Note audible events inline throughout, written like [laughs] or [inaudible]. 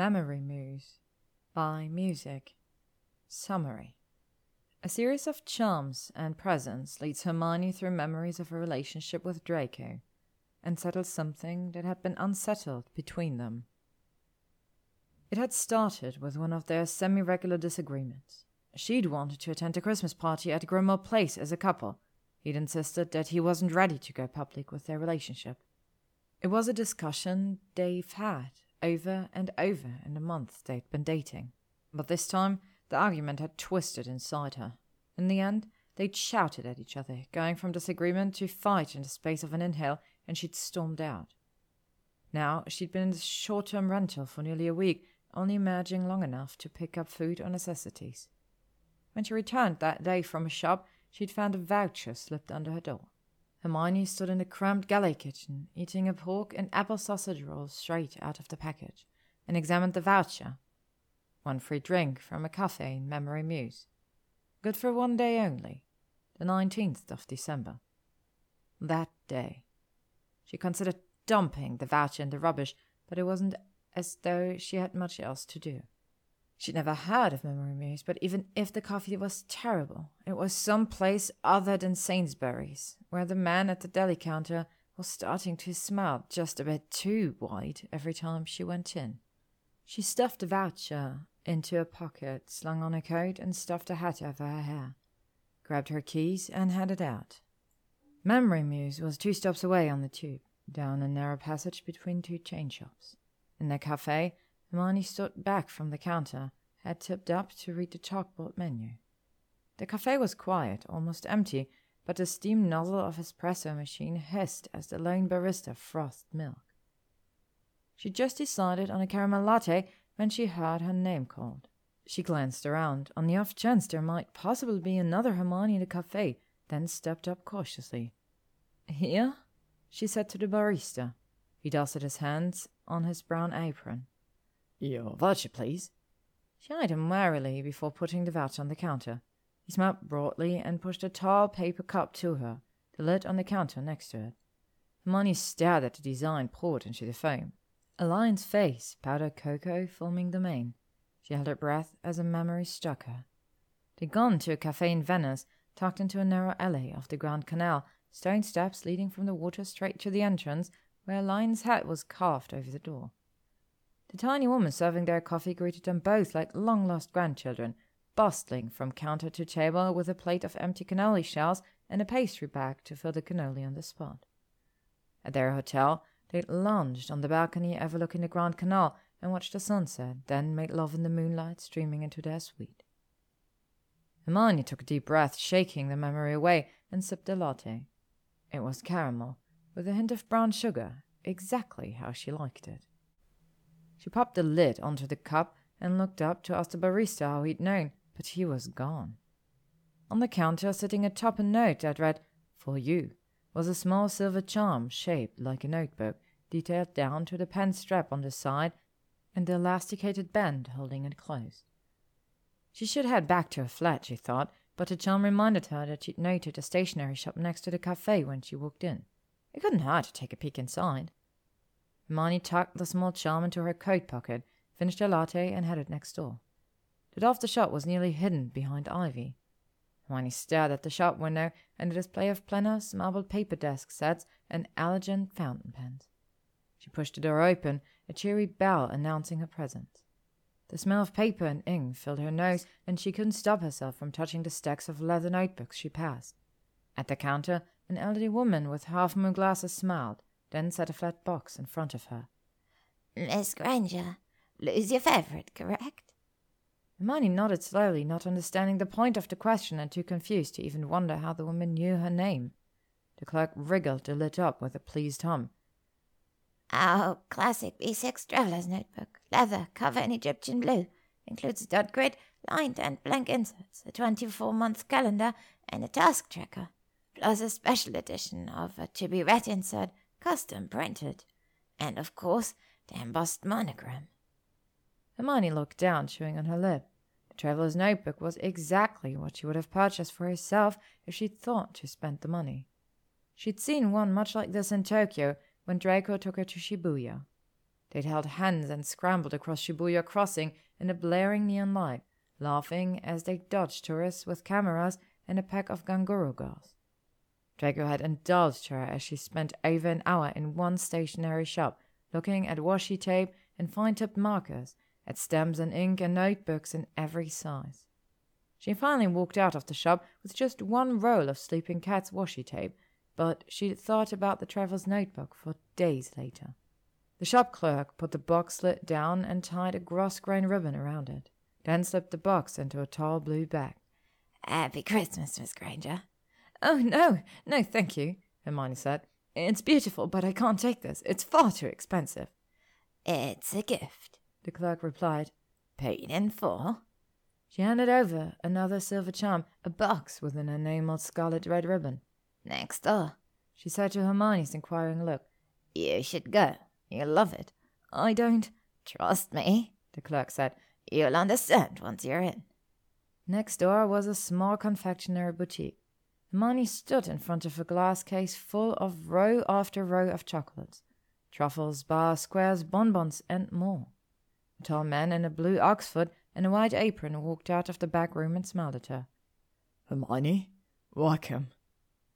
Memory Mews by Musyc. Summary A series of charms and presents leads Hermione through memories of her relationship with Draco and settles something that had been unsettled between them. It had started with one of their semi regular disagreements. She'd wanted to attend a Christmas party at Grimmauld Place as a couple. He'd insisted that he wasn't ready to go public with their relationship. It was a discussion they've had over and over in the months they'd been dating. But this time, the argument had twisted inside her. In the end, they'd shouted at each other, going from disagreement to fight in the space of an inhale, and she'd stormed out. Now, she'd been in this short term rental for nearly a week, only emerging long enough to pick up food or necessities. When she returned that day from a shop, she'd found a voucher slipped under her door. Hermione stood in the cramped galley kitchen, eating a pork and apple sausage roll straight out of the package, and examined the voucher. One free drink from a cafe in Memory Mews. Good for one day only, the 19th of December. That day. She considered dumping the voucher in the rubbish, but it wasn't as though she had much else to do. She'd never heard of Memory Mews, but even if the coffee was terrible, it was some place other than Sainsbury's, where the man at the deli counter was starting to smile just a bit too wide every time she went in. She stuffed a voucher into a pocket slung on her coat and stuffed a hat over her hair, grabbed her keys, and headed out. Memory Mews was two stops away on the tube, down a narrow passage between two chain shops. In the cafe, Hermione stood back from the counter, head tipped up to read the chalkboard menu. The cafe was quiet, almost empty, but the steam nozzle of his espresso machine hissed as the lone barista frothed milk. She just decided on a caramel latte when she heard her name called. She glanced around, on the off chance there might possibly be another Hermione in the cafe, then stepped up cautiously. Here? she said to the barista. He dusted his hands on his brown apron. Your voucher, please. She eyed him warily before putting the voucher on the counter. He smiled broadly and pushed a tall paper cup to her, the lid on the counter next to it. Hermione stared at the design poured into the foam. A lion's face, powdered cocoa, forming the mane. She held her breath as a memory struck her. They'd gone to a cafe in Venice, tucked into a narrow alley of the Grand Canal, stone steps leading from the water straight to the entrance, where a lion's head was carved over the door. The tiny woman serving their coffee greeted them both like long lost grandchildren, bustling from counter to table with a plate of empty cannoli shells and a pastry bag to fill the cannoli on the spot. At their hotel, they lounged on the balcony overlooking the Grand Canal and watched the sunset, then made love in the moonlight streaming into their suite. Hermione took a deep breath, shaking the memory away, and sipped a latte. It was caramel, with a hint of brown sugar, exactly how she liked it. She popped the lid onto the cup and looked up to ask the barista how he'd known, but he was gone. On the counter, sitting atop a note that read, For you, was a small silver charm shaped like a notebook, detailed down to the pen strap on the side and the elasticated band holding it closed. She should head back to her flat, she thought, but the charm reminded her that she'd noted a stationery shop next to the cafe when she walked in. It couldn't hurt to take a peek inside. Hermione tucked the small charm into her coat pocket, finished her latte, and headed next door. The door shop was nearly hidden behind ivy. Hermione stared at the shop window and the display of planners, marbled paper desk sets, and elegant fountain pens. She pushed the door open, a cheery bell announcing her presence. The smell of paper and ink filled her nose, and she couldn't stop herself from touching the stacks of leather notebooks she passed. At the counter, an elderly woman with half moon glasses smiled, then set a flat box in front of her. Miss Granger, lose your favorite, correct? Hermione nodded slowly, not understanding the point of the question and too confused to even wonder how the woman knew her name. The clerk wriggled the lid up with a pleased hum. Our classic B6 traveler's notebook, leather, cover in Egyptian blue, includes a dot grid, lined and blank inserts, a 24 month calendar, and a task tracker, plus a special edition of a to be read insert custom printed, and of course the embossed monogram. Hermione looked down, chewing on her lip. The traveler's notebook was exactly what she would have purchased for herself if she'd thought to spend the money. She'd seen one much like this in Tokyo when Draco took her to Shibuya. They'd held hands and scrambled across Shibuya Crossing in the blaring neon light, laughing as they dodged tourists with cameras and a pack of Ganguro girls. Draco had indulged her as she spent over an hour in one stationery shop, looking at washi tape and fine tipped markers, at stamps and ink and notebooks in every size. She finally walked out of the shop with just one roll of Sleeping Cat's washi tape, but she'd thought about the traveler's notebook for days later. The shop clerk put the box lid down and tied a grosgrain ribbon around it, then slipped the box into a tall blue bag. Happy Christmas, Miss Granger. Oh, no, no, thank you, Hermione said. It's beautiful, but I can't take this. It's far too expensive. It's a gift, the clerk replied. Paid in full. She handed over another silver charm, a box with an enameled scarlet red ribbon. Next door, she said to Hermione's inquiring look. You should go. You'll love it. I don't. Trust me, the clerk said. You'll understand once you're in. Next door was a small confectionery boutique. Hermione stood in front of a glass case full of row after row of chocolates truffles, bars, squares, bonbons, and more. A tall man in a blue Oxford and a white apron walked out of the back room and smiled at her. Hermione, welcome.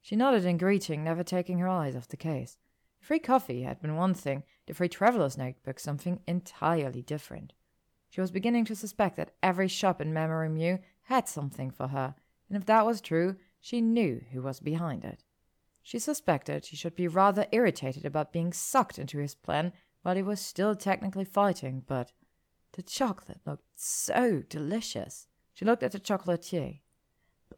She nodded in greeting, never taking her eyes off the case. The Free coffee had been one thing, the free traveler's notebook something entirely different. She was beginning to suspect that every shop in Memory Mew had something for her, and if that was true, she knew who was behind it. She suspected he should be rather irritated about being sucked into his plan while he was still technically fighting, but the chocolate looked so delicious. She looked at the chocolatier.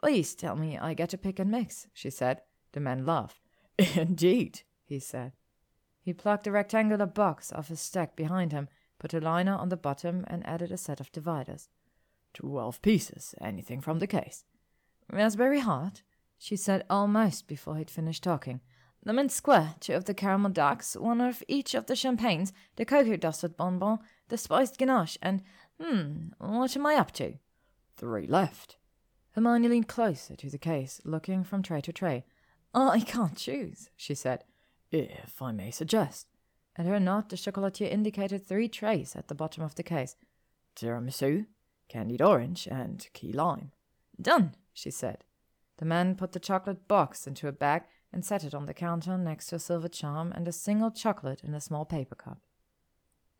Please tell me I get to pick and mix, she said. The man laughed. [laughs] Indeed, he said. He plucked a rectangular box off his stack behind him, put a liner on the bottom, and added a set of dividers. Twelve pieces, anything from the case. Raspberry hard, she said almost before he'd finished talking. The mint square, two of the caramel darks, one of each of the champagnes, the cocoa dusted bonbon, the spiced ganache, and hmm, what am I up to? Three left. Hermione leaned closer to the case, looking from tray to tray. I can't choose, she said. If I may suggest. At her nod, the chocolatier indicated three trays at the bottom of the case. Tiramisu, candied orange, and key lime. Done, she said. The man put the chocolate box into a bag and set it on the counter next to a silver charm and a single chocolate in a small paper cup.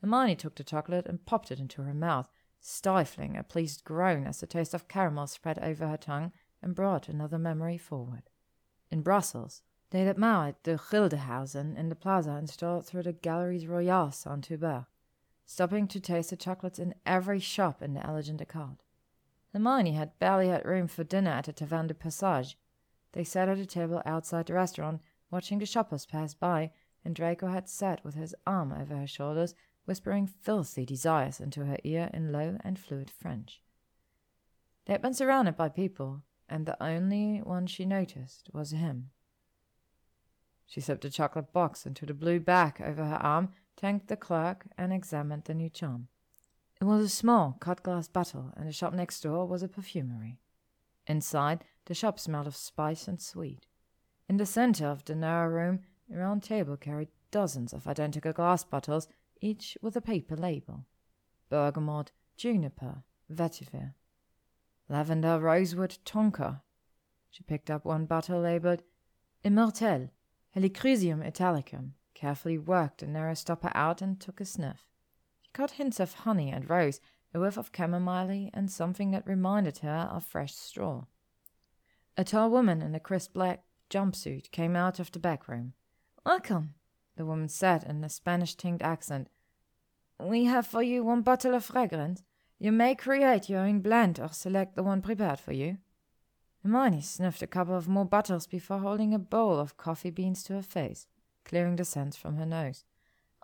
Hermione took the chocolate and popped it into her mouth, stifling a pleased groan as the taste of caramel spread over her tongue and brought another memory forward. In Brussels, They'd admired the Gildehausen in the plaza and strolled through the Galeries Royales Saint-Hubert, stopping to taste the chocolates in every shop in the elegant Arcade. Hermione had barely had room for dinner at the Taverne du Passage. They sat at a table outside the restaurant, watching the shoppers pass by, and Draco had sat with his arm over her shoulders, whispering filthy desires into her ear in low and fluid French. They had been surrounded by people, and the only one she noticed was him. She slipped a chocolate box into the blue bag over her arm, thanked the clerk, and examined the new charm. It was a small cut glass bottle, and the shop next door was a perfumery. Inside, the shop smelled of spice and sweet. In the center of the narrow room, a round table carried dozens of identical glass bottles, each with a paper label bergamot, juniper, vetiver, lavender, rosewood, tonka. She picked up one bottle labeled Immortel, Helichrysum italicum, carefully worked the narrow stopper out and took a sniff. Caught hints of honey and rose, a whiff of chamomile, and something that reminded her of fresh straw. A tall woman in a crisp black jumpsuit came out of the back room. Welcome, the woman said in a Spanish tinged accent. We have for you one bottle of fragrance. You may create your own blend or select the one prepared for you. Hermione sniffed a couple of more bottles before holding a bowl of coffee beans to her face, clearing the scent from her nose.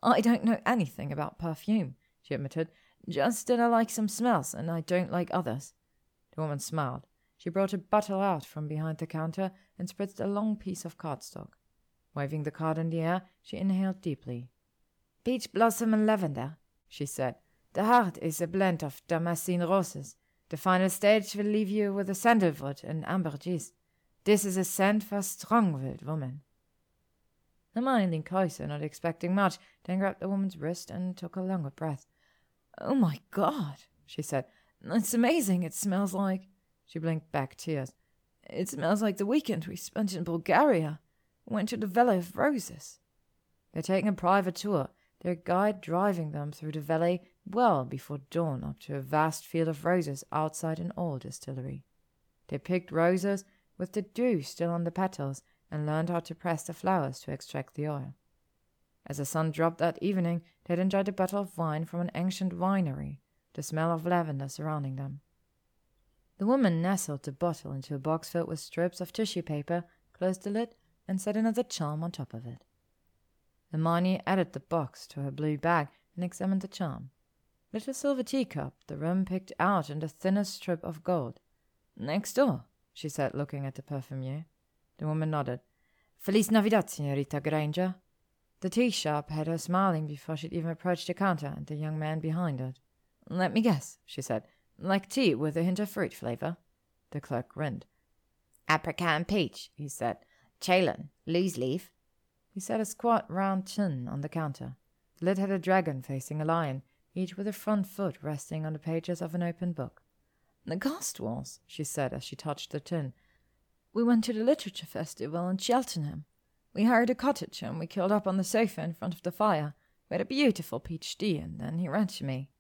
I don't know anything about perfume, she admitted, just that I like some smells and I don't like others. The woman smiled. She brought a bottle out from behind the counter and spritzed a long piece of cardstock. Waving the card in the air, she inhaled deeply. Peach blossom and lavender, she said. The heart is a blend of Damascene roses. The final stage will leave you with a sandalwood and ambergris. This is a scent for strong-willed women. Hermione leaned closer, not expecting much, then grabbed the woman's wrist and took a longer breath. Oh my god, she said. It's amazing. It smells like. She blinked back tears. It smells like the weekend we spent in Bulgaria. Went to the Valley of Roses. They're taking a private tour, their guide driving them through the valley well before dawn up to a vast field of roses outside an old distillery. They picked roses with the dew still on the petals and learned how to press the flowers to extract the oil. As the sun dropped that evening, they had enjoyed a bottle of wine from an ancient winery, the smell of lavender surrounding them. The woman nestled the bottle into a box filled with strips of tissue paper, closed the lid, and set another charm on top of it. Hermione added the box to her blue bag and examined the charm. Little silver teacup, the rim picked out in the thinnest strip of gold. Next door, she said, looking at the perfumier. The woman nodded. Feliz Navidad, Senorita Granger. The tea shop had her smiling before she'd even approached the counter and the young man behind it. Let me guess, she said. Like tea with a hint of fruit flavor? The clerk grinned. Apricot and peach, he said. Ceylon, loose leaf. He set a squat round tin on the counter. The lid had a dragon facing a lion, each with a front foot resting on the pages of an open book. The Cotswolds, she said as she touched the tin. We went to the literature festival in Cheltenham. We hired a cottage and we curled up on the sofa in front of the fire. We had a beautiful peach tea, and then he ran to me.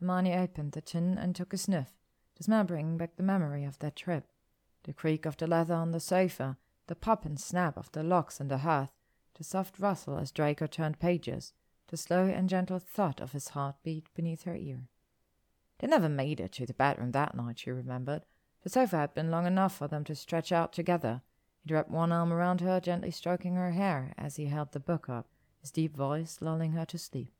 Hermione opened the tin and took a sniff, the smell bringing back the memory of that trip. The creak of the leather on the sofa, the pop and snap of the locks in the hearth, the soft rustle as Draco turned pages, the slow and gentle thud of his heartbeat beneath her ear. They never made it to the bedroom that night, she remembered. The sofa had been long enough for them to stretch out together. He wrapped one arm around her, gently stroking her hair as he held the book up, his deep voice lulling her to sleep.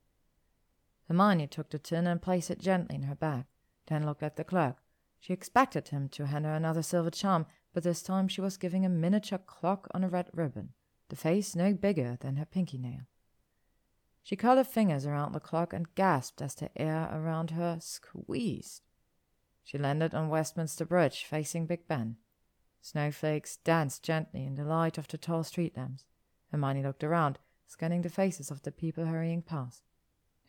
Hermione took the tin and placed it gently in her bag, then looked at the clerk. She expected him to hand her another silver charm, but this time she was giving a miniature clock on a red ribbon, the face no bigger than her pinky nail. She curled her fingers around the clock and gasped as the air around her squeezed. She landed on Westminster Bridge, facing Big Ben. Snowflakes danced gently in the light of the tall street lamps. Hermione looked around, scanning the faces of the people hurrying past.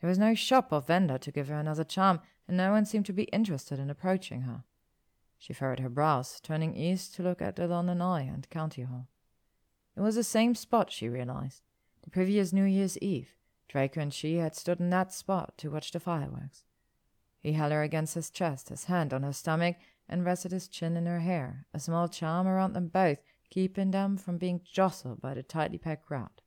There was no shop or vendor to give her another charm, and no one seemed to be interested in approaching her. She furrowed her brows, turning east to look at the London Eye and County Hall. It was the same spot, she realized. The previous New Year's Eve, Draco and she had stood in that spot to watch the fireworks. He held her against his chest, his hand on her stomach, and rested his chin in her hair, a small charm around them both, keeping them from being jostled by the tightly packed crowd.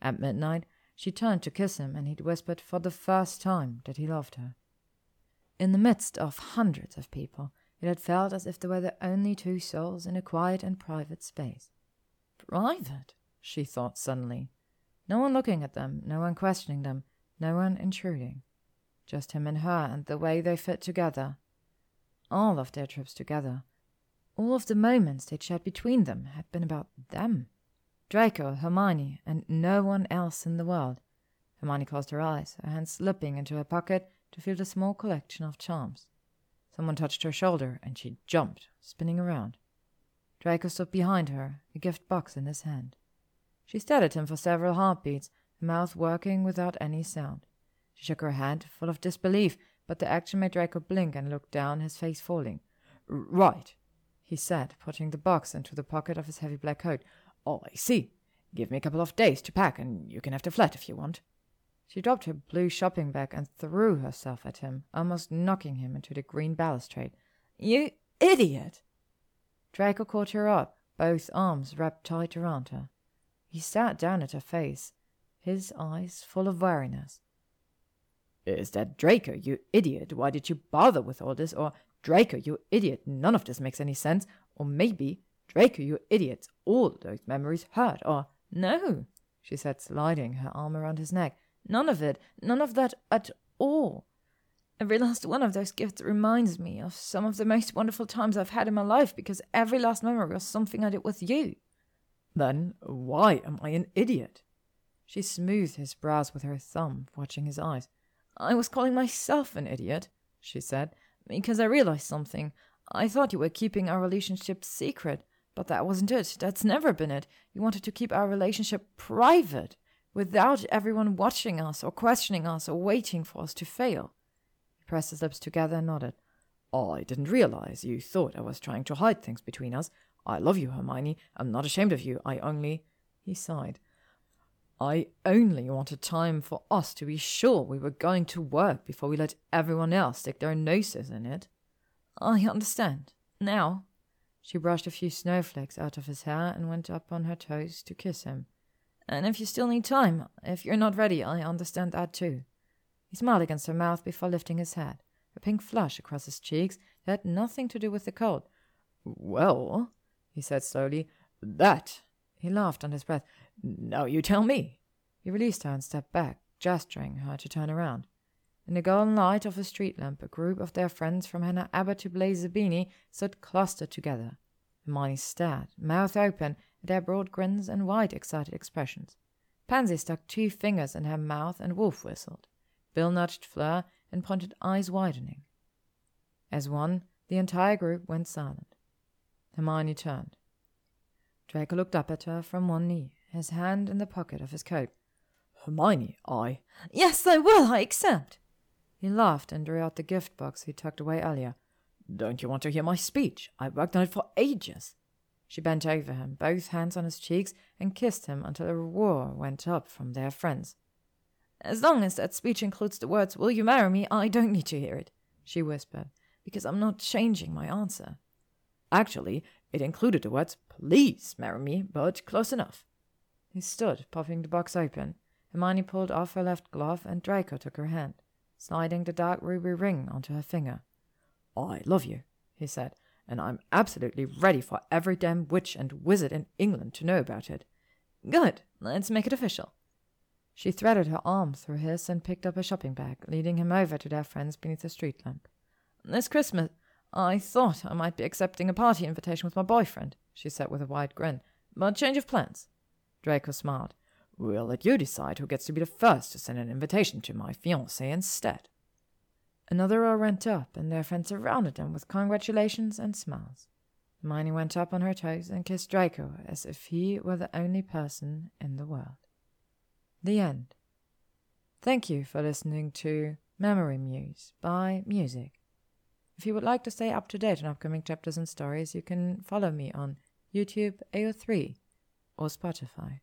At midnight, she turned to kiss him, and he'd whispered for the first time that he loved her. In the midst of hundreds of people, it had felt as if they were the only two souls in a quiet and private space. Private, she thought suddenly. No one looking at them, no one questioning them, no one intruding. Just him and her, and the way they fit together. All of their trips together, all of the moments they'd shared between them had been about them. Draco, Hermione, and no one else in the world. Hermione closed her eyes, her hand slipping into her pocket to feel the small collection of charms. Someone touched her shoulder, and she jumped, spinning around. Draco stood behind her, a gift box in his hand. She stared at him for several heartbeats, her mouth working without any sound. She shook her head, full of disbelief, but the action made Draco blink and look down, his face falling. Right, he said, putting the box into the pocket of his heavy black coat. Oh, I see. Give me a couple of days to pack, and you can have the flat if you want. She dropped her blue shopping bag and threw herself at him, almost knocking him into the green balustrade. You idiot! Draco caught her up, both arms wrapped tight around her. He sat down at her face, his eyes full of weariness. Is that Draco, you idiot? Why did you bother with all this? Or Draco, you idiot, none of this makes any sense. Or maybe Draco, you idiots, all those memories hurt, or no, she said, sliding her arm around his neck. None of it, none of that at all. Every last one of those gifts reminds me of some of the most wonderful times I've had in my life because every last memory was something I did with you. Then why am I an idiot? She smoothed his brows with her thumb, watching his eyes. I was calling myself an idiot, she said, because I realized something. I thought you were keeping our relationship secret But that wasn't it. That's never been it. You wanted to keep our relationship private, without everyone watching us or questioning us or waiting for us to fail. He pressed his lips together and nodded. I didn't realize you thought I was trying to hide things between us. I love you, Hermione. I'm not ashamed of you. I only. He sighed. I only wanted time for us to be sure we were going to work before we let everyone else stick their noses in it. I understand. Now. She brushed a few snowflakes out of his hair and went up on her toes to kiss him. And if you still need time, if you're not ready, I understand that too. He smiled against her mouth before lifting his head, a pink flush across his cheeks that had nothing to do with the cold. Well, he said slowly, that. He laughed under his breath. Now you tell me. He released her and stepped back, gesturing her to turn around. In the golden light of a street lamp, a group of their friends from Hannah Abbott to Blaise Zabini stood clustered together. Hermione stared, mouth open, at their broad grins and wide, excited expressions. Pansy stuck two fingers in her mouth and wolf whistled. Bill nudged Fleur and pointed eyes widening. As one, the entire group went silent. Hermione turned. Draco looked up at her from one knee, his hand in the pocket of his coat. Hermione, I. Yes, I will, I accept. He laughed and drew out the gift box he tucked away earlier. Don't you want to hear my speech? I worked on it for ages. She bent over him, both hands on his cheeks, and kissed him until a roar went up from their friends. As long as that speech includes the words, Will you marry me? I don't need to hear it, she whispered, because I'm not changing my answer. Actually, it included the words, Please marry me, but close enough. He stood, popping the box open. Hermione pulled off her left glove, and Draco took her hand, sliding the dark ruby ring onto her finger. I love you, he said, and I'm absolutely ready for every damn witch and wizard in England to know about it. Good, let's make it official. She threaded her arm through his and picked up a shopping bag, leading him over to their friends beneath the street lamp. This Christmas, I thought I might be accepting a party invitation with my boyfriend, she said with a wide grin, but change of plans. Draco smiled. We'll let you decide who gets to be the first to send an invitation to my fiancée instead. Another row went up, and their friends surrounded them with congratulations and smiles. Hermione went up on her toes and kissed Draco as if he were the only person in the world. The end. Thank you for listening to Memory Mews by Musyc. If you would like to stay up to date on upcoming chapters and stories, you can follow me on YouTube, AO3, or Spotify.